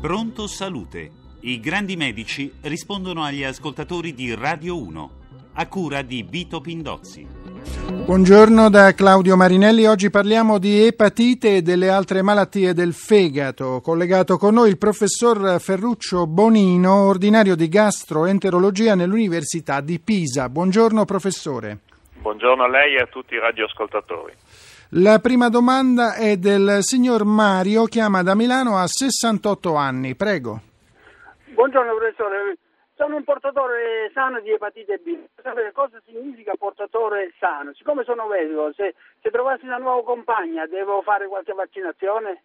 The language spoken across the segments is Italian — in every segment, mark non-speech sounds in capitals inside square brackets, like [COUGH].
Pronto Salute. I grandi medici rispondono agli ascoltatori di Radio 1, a cura di Vito Pindozzi. Buongiorno da Claudio Marinelli, oggi parliamo di epatite e delle altre malattie del fegato. Collegato con noi il professor Ferruccio Bonino, ordinario di gastroenterologia nell'Università di Pisa. Buongiorno professore. Buongiorno a lei e a tutti i radioascoltatori. La prima domanda è del signor Mario, chiama da Milano, ha 68 anni. Prego. Buongiorno professore, sono un portatore sano di epatite B. Sapere cosa significa portatore sano? Siccome sono medico, se, se trovassi una nuova compagna devo fare qualche vaccinazione?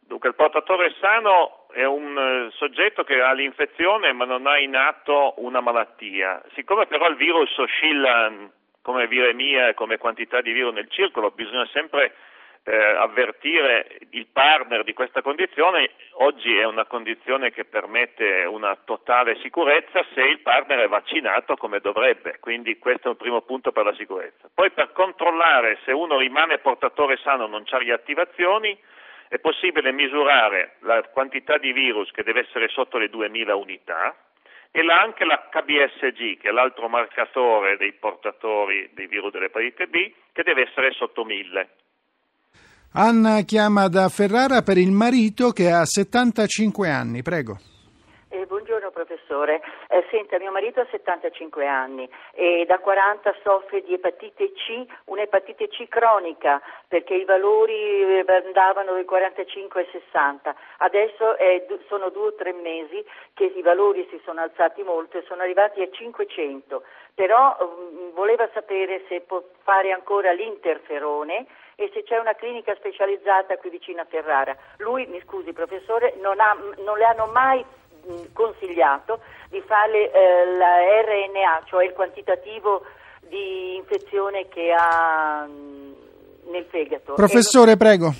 Dunque, il portatore sano è un eh, soggetto che ha l'infezione ma non ha in atto una malattia. Siccome però il virus oscilla come viremia e come quantità di virus nel circolo, bisogna sempre eh, avvertire il partner di questa condizione. Oggi è una condizione che permette una totale sicurezza se il partner è vaccinato come dovrebbe, quindi questo è un primo punto per la sicurezza. Poi per controllare se uno rimane portatore sano, non ha riattivazioni, è possibile misurare la quantità di virus che deve essere sotto le 2000 unità e là anche l'HBSG, che è l'altro marcatore dei portatori dei virus dell'epatite B, che deve essere sotto 1000. Anna chiama da Ferrara per il marito che ha 75 anni, prego. Professore, eh, senta mio marito ha 75 anni e da 40 soffre di epatite C, un'epatite C cronica perché i valori eh, andavano dai 45 ai 60, adesso è, sono due o tre mesi che i valori si sono alzati molto e sono arrivati a 500, però um, voleva sapere se può fare ancora l'interferone e se c'è una clinica specializzata qui vicino a Ferrara. Lui, mi scusi professore, non, ha, non le hanno mai consigliato di fare eh, la RNA, cioè il quantitativo di infezione che ha nel fegato. Professore, lo... prego.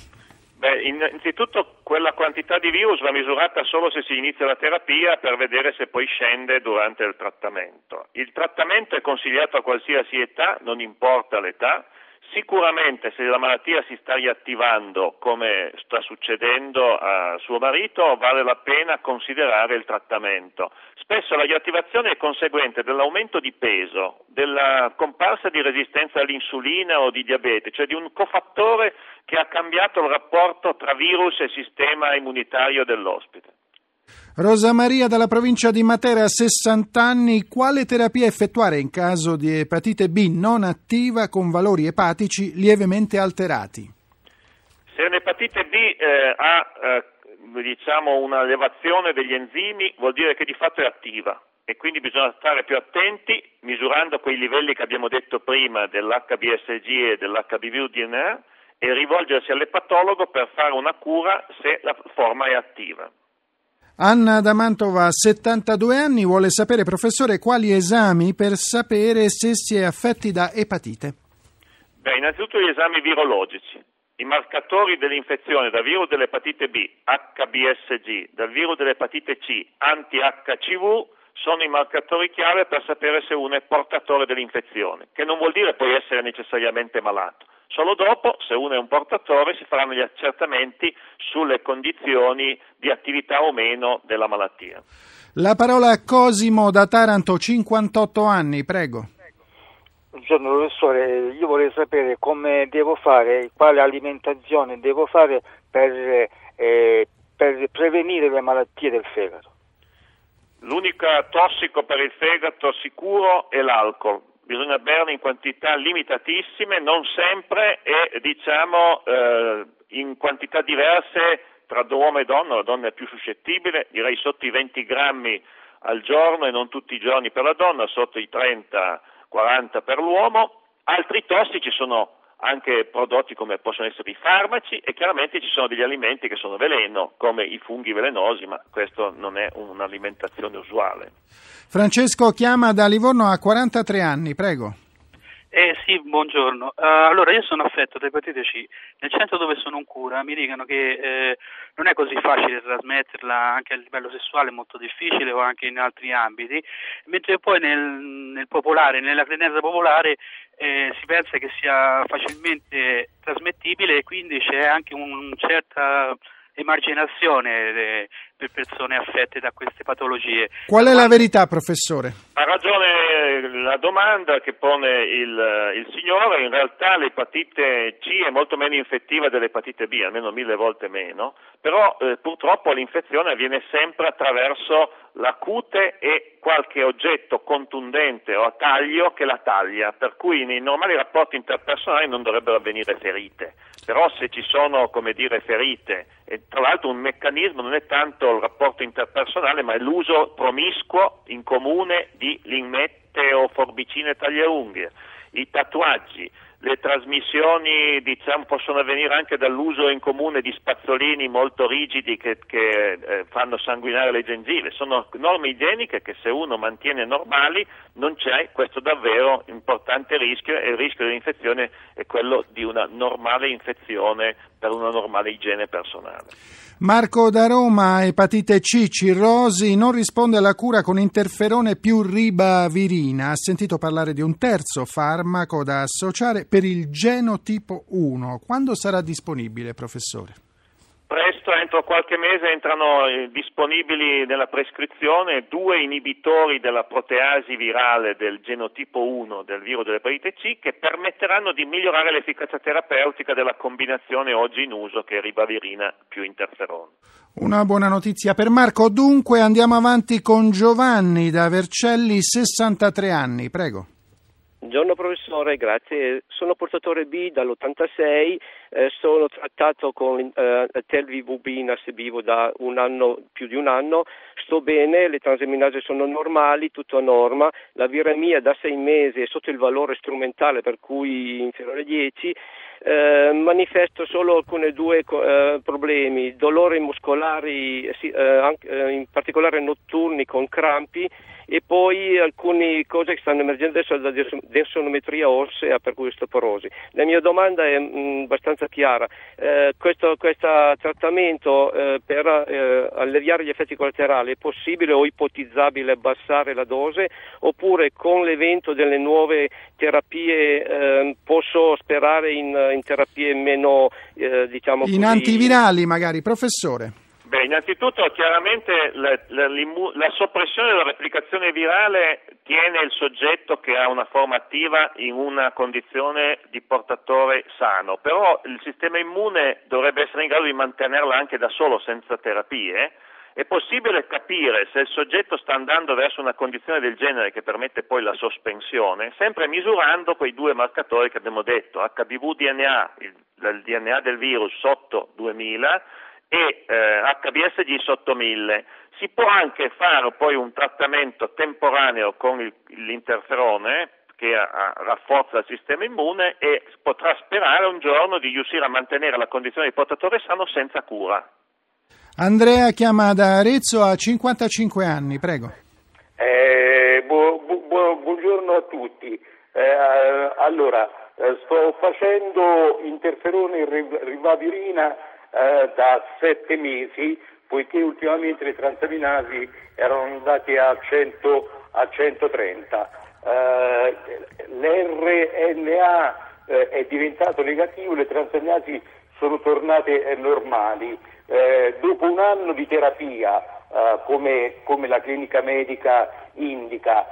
Beh, innanzitutto quella quantità di virus va misurata solo se si inizia la terapia per vedere se poi scende durante il trattamento. Il trattamento è consigliato a qualsiasi età, non importa l'età, Sicuramente se la malattia si sta riattivando come sta succedendo a suo marito vale la pena considerare il trattamento. Spesso la riattivazione è conseguente dell'aumento di peso, della comparsa di resistenza all'insulina o di diabete, cioè di un cofattore che ha cambiato il rapporto tra virus e sistema immunitario dell'ospite. Rosa Maria dalla provincia di Matera, 60 anni, quale terapia effettuare in caso di epatite B non attiva con valori epatici lievemente alterati? Se un'epatite B eh, ha eh, diciamo una degli enzimi vuol dire che di fatto è attiva e quindi bisogna stare più attenti misurando quei livelli che abbiamo detto prima dell'HBSG e dell'HBV-DNA e rivolgersi all'epatologo per fare una cura se la forma è attiva. Anna da Mantova, 72 anni, vuole sapere, professore, quali esami per sapere se si è affetti da epatite. Beh, innanzitutto gli esami virologici. I marcatori dell'infezione da virus dell'epatite B, HBSG, dal virus dell'epatite C, anti-HCV, sono i marcatori chiave per sapere se uno è portatore dell'infezione, che non vuol dire poi essere necessariamente malato. Solo dopo, se uno è un portatore, si faranno gli accertamenti sulle condizioni di attività o meno della malattia. La parola a Cosimo da Taranto, 58 anni, prego. Buongiorno professore, io vorrei sapere come devo fare, quale alimentazione devo fare per, eh, per prevenire le malattie del fegato. L'unico tossico per il fegato sicuro è l'alcol bisogna berne in quantità limitatissime, non sempre e diciamo eh, in quantità diverse tra uomo e donna, la donna è più suscettibile, direi sotto i 20 grammi al giorno e non tutti i giorni per la donna, sotto i 30-40 per l'uomo. Altri tossici sono anche prodotti come possono essere i farmaci e chiaramente ci sono degli alimenti che sono veleno, come i funghi velenosi, ma questo non è un'alimentazione usuale. Francesco chiama da Livorno a 43 anni, prego. Eh sì, buongiorno. Uh, allora, io sono affetto da epatite C. Nel centro dove sono in cura mi dicono che eh, non è così facile trasmetterla anche a livello sessuale, molto difficile o anche in altri ambiti, mentre poi nel, nel popolare, nella credenza popolare eh, si pensa che sia facilmente trasmettibile e quindi c'è anche un certa emarginazione per persone affette da queste patologie. Qual è la verità, professore? Ha ragione la domanda che pone il, il signore, in realtà l'epatite C è molto meno infettiva dell'epatite B, almeno mille volte meno, però eh, purtroppo l'infezione avviene sempre attraverso la cute e qualche oggetto contundente o a taglio che la taglia, per cui nei normali rapporti interpersonali non dovrebbero avvenire ferite. Però se ci sono, come dire, ferite, e tra l'altro un meccanismo non è tanto il rapporto interpersonale, ma è l'uso promiscuo in comune di limmette o forbicine tagliaunghie, i tatuaggi, le trasmissioni diciamo, possono avvenire anche dall'uso in comune di spazzolini molto rigidi che, che eh, fanno sanguinare le gengive. Sono norme igieniche che se uno mantiene normali non c'è questo davvero importante rischio e il rischio dell'infezione è quello di una normale infezione per una normale igiene personale. Marco da Roma, epatite C, cirrosi, non risponde alla cura con interferone più ribavirina. Ha sentito parlare di un terzo farmaco da associare per il genotipo 1. Quando sarà disponibile, professore? Presto, entro qualche mese, entrano eh, disponibili nella prescrizione due inibitori della proteasi virale del genotipo 1 del virus dell'epatite C che permetteranno di migliorare l'efficacia terapeutica della combinazione oggi in uso che è ribavirina più interferone. Una buona notizia per Marco. Dunque andiamo avanti con Giovanni da Vercelli, 63 anni. Prego. Buongiorno professore, grazie. Sono portatore B dall'86, eh, sono trattato con eh, telvibubina sebivo da un anno, più di un anno, sto bene, le transaminasi sono normali, tutto a norma, la viremia da sei mesi è sotto il valore strumentale per cui inferiore a 10, eh, manifesto solo alcuni due eh, problemi, dolori muscolari, sì, eh, anche, eh, in particolare notturni con crampi e poi alcune cose che stanno emergendo adesso da densonometria ossea per cui osteoporosi. La mia domanda è mh, mm, abbastanza chiara, eh, questo, questo, trattamento eh, per eh, alleviare gli effetti collaterali è possibile o ipotizzabile abbassare la dose oppure con l'evento delle nuove terapie ehm, posso sperare in, in terapie meno eh, diciamo in così... antivirali magari, professore? Beh, innanzitutto chiaramente la, la, la, soppressione della replicazione virale tiene il soggetto che ha una forma attiva in una condizione di portatore sano, però il sistema immune dovrebbe essere in grado di mantenerla anche da solo senza terapie. È possibile capire se il soggetto sta andando verso una condizione del genere che permette poi la sospensione, sempre misurando quei due marcatori che abbiamo detto, HBV-DNA, il, il DNA del virus sotto 2000 e eh, HBSG sotto 1000. Si può anche fare poi un trattamento temporaneo con il, l'interferone che a, a, rafforza il sistema immune e potrà sperare un giorno di riuscire a mantenere la condizione di portatore sano senza cura. Andrea chiama da Arezzo a 55 anni, prego. Eh, bu- bu- buongiorno a tutti. Eh, allora, eh, sto facendo interferone in ribavirina eh, da sette mesi, poiché ultimamente le transaminasi erano andate a, 100, a 130. Eh, L'RNA eh, è diventato negativo, le transaminasi sono tornate eh, normali. Eh, dopo un anno di terapia, come, come, la clinica medica indica,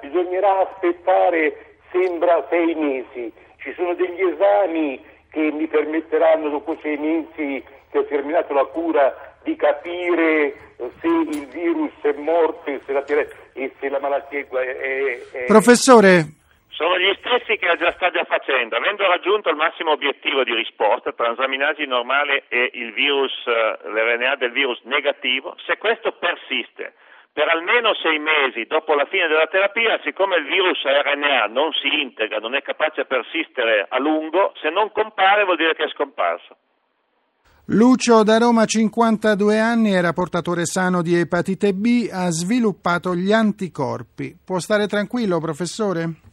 bisognerà aspettare, sembra, sei mesi. Ci sono degli esami che mi permetteranno dopo sei mesi che ho terminato la cura di capire se il virus è morto e se la, e se la malattia è, è, è... Professore, sono gli stessi che già sta già facendo, avendo raggiunto il massimo obiettivo di risposta, transaminasi normale e il virus, eh, l'RNA del virus negativo, se questo persiste per almeno sei mesi dopo la fine della terapia, siccome il virus RNA non si integra, non è capace a persistere a lungo, se non compare vuol dire che è scomparso. Lucio da Roma, 52 anni, era portatore sano di epatite B, ha sviluppato gli anticorpi. Può stare tranquillo, professore?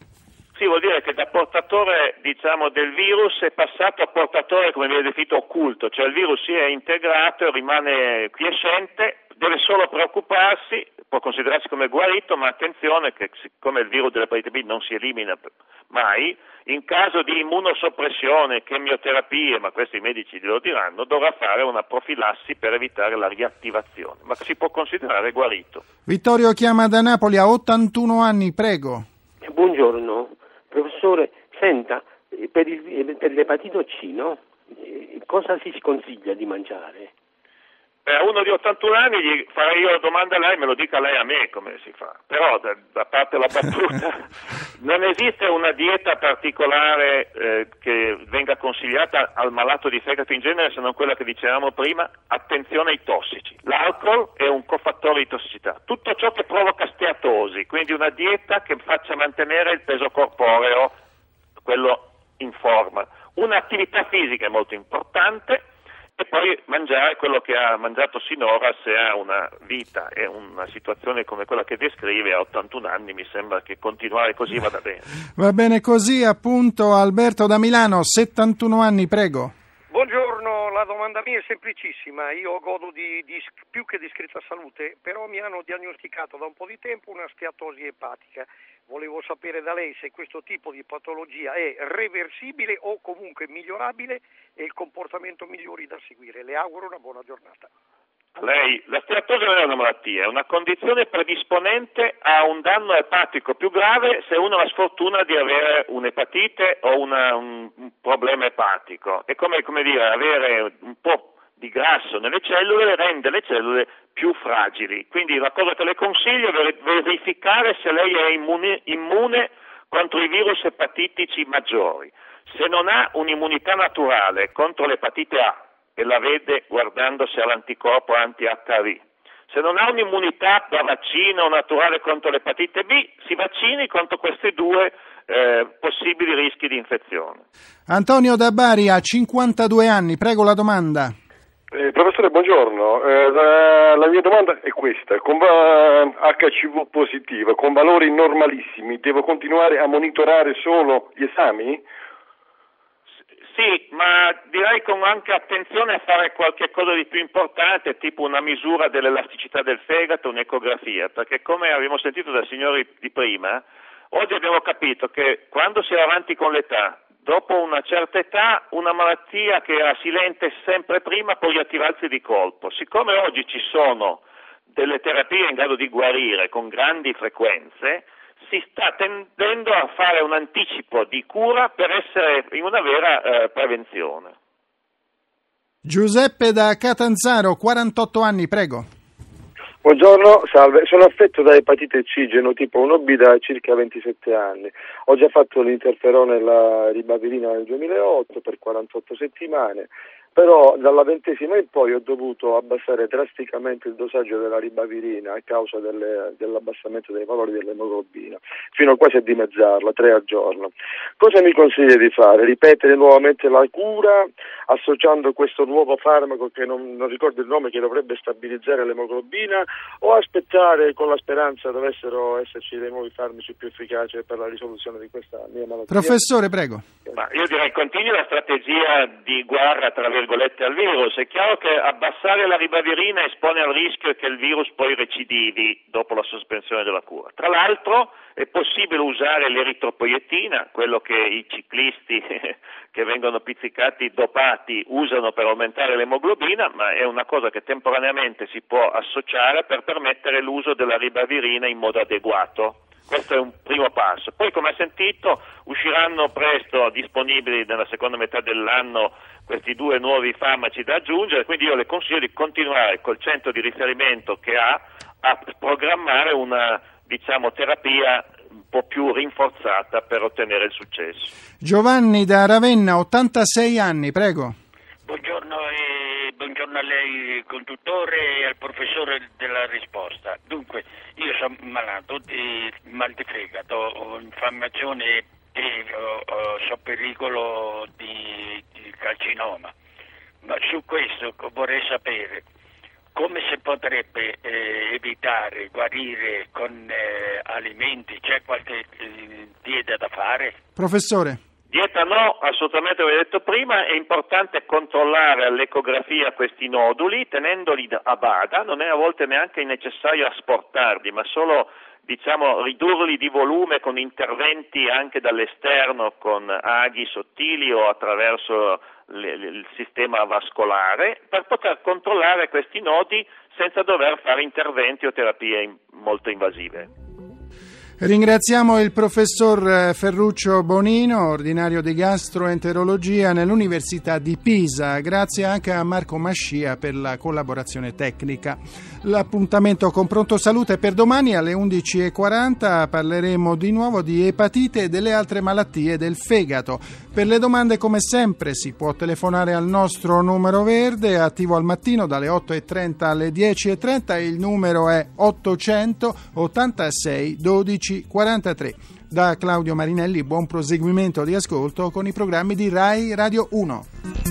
Sì, vuol dire che da portatore diciamo, del virus è passato a portatore, come viene definito, occulto, cioè il virus si è integrato e rimane quiescente, deve solo preoccuparsi, può considerarsi come guarito, ma attenzione che siccome il virus dell'epatite B non si elimina mai, in caso di immunosoppressione, chemioterapie, ma questi i medici glielo diranno, dovrà fare una profilassi per evitare la riattivazione, ma si può considerare guarito. Vittorio chiama da Napoli a 81 anni, prego. Buongiorno, professore, senta, per, il, per l'epatito C, no? cosa si consiglia di mangiare? A uno di 81 anni gli farei io la domanda a lei, me lo dica lei a me come si fa. Però, da, da parte la battuta, [LAUGHS] non esiste una dieta particolare eh, che venga consigliata al malato di fegato in genere se non quella che dicevamo prima, attenzione ai tossici. L'alcol è un cofattore di tossicità. Tutto ciò che provoca steatosi, quindi una dieta che faccia mantenere il peso corporeo, quello in forma. Un'attività fisica è molto importante e poi mangiare quello che ha mangiato sinora se ha una vita e una situazione come quella che descrive a 81 anni mi sembra che continuare così vada bene. Va bene così appunto Alberto da Milano, 71 anni, prego. Buongiorno, la domanda mia è semplicissima, io godo di, di, più che di scritta salute, però mi hanno diagnosticato da un po' di tempo una steatosi epatica Volevo sapere da lei se questo tipo di patologia è reversibile o comunque migliorabile e il comportamento migliore da seguire. Le auguro una buona giornata. Lei, la steatosi non è una malattia, è una condizione predisponente a un danno epatico più grave se uno ha la sfortuna di avere un'epatite o una, un, un, problema epatico. È come, come dire, avere un po' di grasso nelle cellule rende le cellule più fragili. Quindi la cosa che le consiglio è verificare se lei è immune, immune contro i virus epatitici maggiori. Se non ha un'immunità naturale contro l'epatite A e la vede guardando se ha l'anticorpo anti-HIV, se non ha un'immunità da vaccino naturale contro l'epatite B, si vaccini contro questi due eh, possibili rischi di infezione. Antonio da Bari ha 52 anni, prego la domanda. Eh, professore, buongiorno. Eh, la, la, mia domanda è questa. Con HCV positiva, con valori normalissimi, devo continuare a monitorare solo gli esami? Sì, ma direi con anche attenzione a fare qualche cosa di più importante, tipo una misura dell'elasticità del fegato, un'ecografia, perché come abbiamo sentito dai signori di prima, oggi abbiamo capito che quando si è avanti con l'età dopo una certa età una malattia che era silente sempre prima può riattivarsi di colpo. Siccome oggi ci sono delle terapie in grado di guarire con grandi frequenze, si sta tendendo a fare un anticipo di cura per essere in una vera eh, prevenzione. Giuseppe da Catanzaro, 48 anni, prego. Buongiorno, salve. Sono affetto da epatite C genotipo 1B da circa 27 anni. Ho già fatto l'interferone e la ribavirina nel 2008 per 48 settimane però dalla ventesima in poi ho dovuto abbassare drasticamente il dosaggio della ribavirina a causa delle, dell'abbassamento dei valori dell'emoglobina, fino quasi a dimezzarla, tre al giorno. Cosa mi consiglia di fare? Ripetere nuovamente la cura associando questo nuovo farmaco che non, non ricordo il nome che dovrebbe stabilizzare l'emoglobina o aspettare con la speranza dovessero esserci dei nuovi farmaci più efficaci per la risoluzione di questa mia malattia? Professore, prego. Ma io direi continui la strategia di guerra attraverso virgolette al virus. È chiaro che abbassare la ribavirina espone al rischio che il virus poi recidivi dopo la sospensione della cura. Tra l'altro è possibile usare l'eritropoietina, quello che i ciclisti [LAUGHS] che vengono pizzicati dopati usano per aumentare l'emoglobina, ma è una cosa che temporaneamente si può associare per permettere l'uso della ribavirina in modo adeguato. Questo è un primo passo. Poi, come ha sentito, usciranno presto disponibili nella seconda metà dell'anno questi due nuovi farmaci da aggiungere, quindi io le consiglio di continuare col centro di riferimento che ha a programmare una diciamo, terapia un po' più rinforzata per ottenere il successo. Giovanni da Ravenna, 86 anni, prego. Buongiorno, eh, buongiorno a lei conduttore e al professore della risposta. Dunque, io sono malato di mal di fegato, ho infiammazione e ho, ho, so pericolo di, di carcinoma. Ma su questo vorrei sapere come si potrebbe eh, evitare, guarire con eh, alimenti, c'è qualche eh, malattie da fare? Professore. Dieta no, assolutamente come detto prima, è importante controllare all'ecografia questi noduli tenendoli a bada, non è a volte neanche necessario asportarli, ma solo diciamo, ridurli di volume con interventi anche dall'esterno con aghi sottili o attraverso il sistema vascolare per poter controllare questi nodi senza dover fare interventi o terapie molto invasive. Ringraziamo il professor eh, Ferruccio Bonino, ordinario di gastroenterologia nell'Università di Pisa. Grazie anche a Marco Mascia per la collaborazione tecnica. L'appuntamento con Pronto Salute per domani alle 11.40 parleremo di nuovo di epatite e delle altre malattie del fegato. Per le domande come sempre si può telefonare al nostro numero verde attivo al mattino dalle 8.30 alle 10.30 il numero è 886 12 43. Da Claudio Marinelli buon proseguimento di ascolto con i programmi di RAI Radio 1.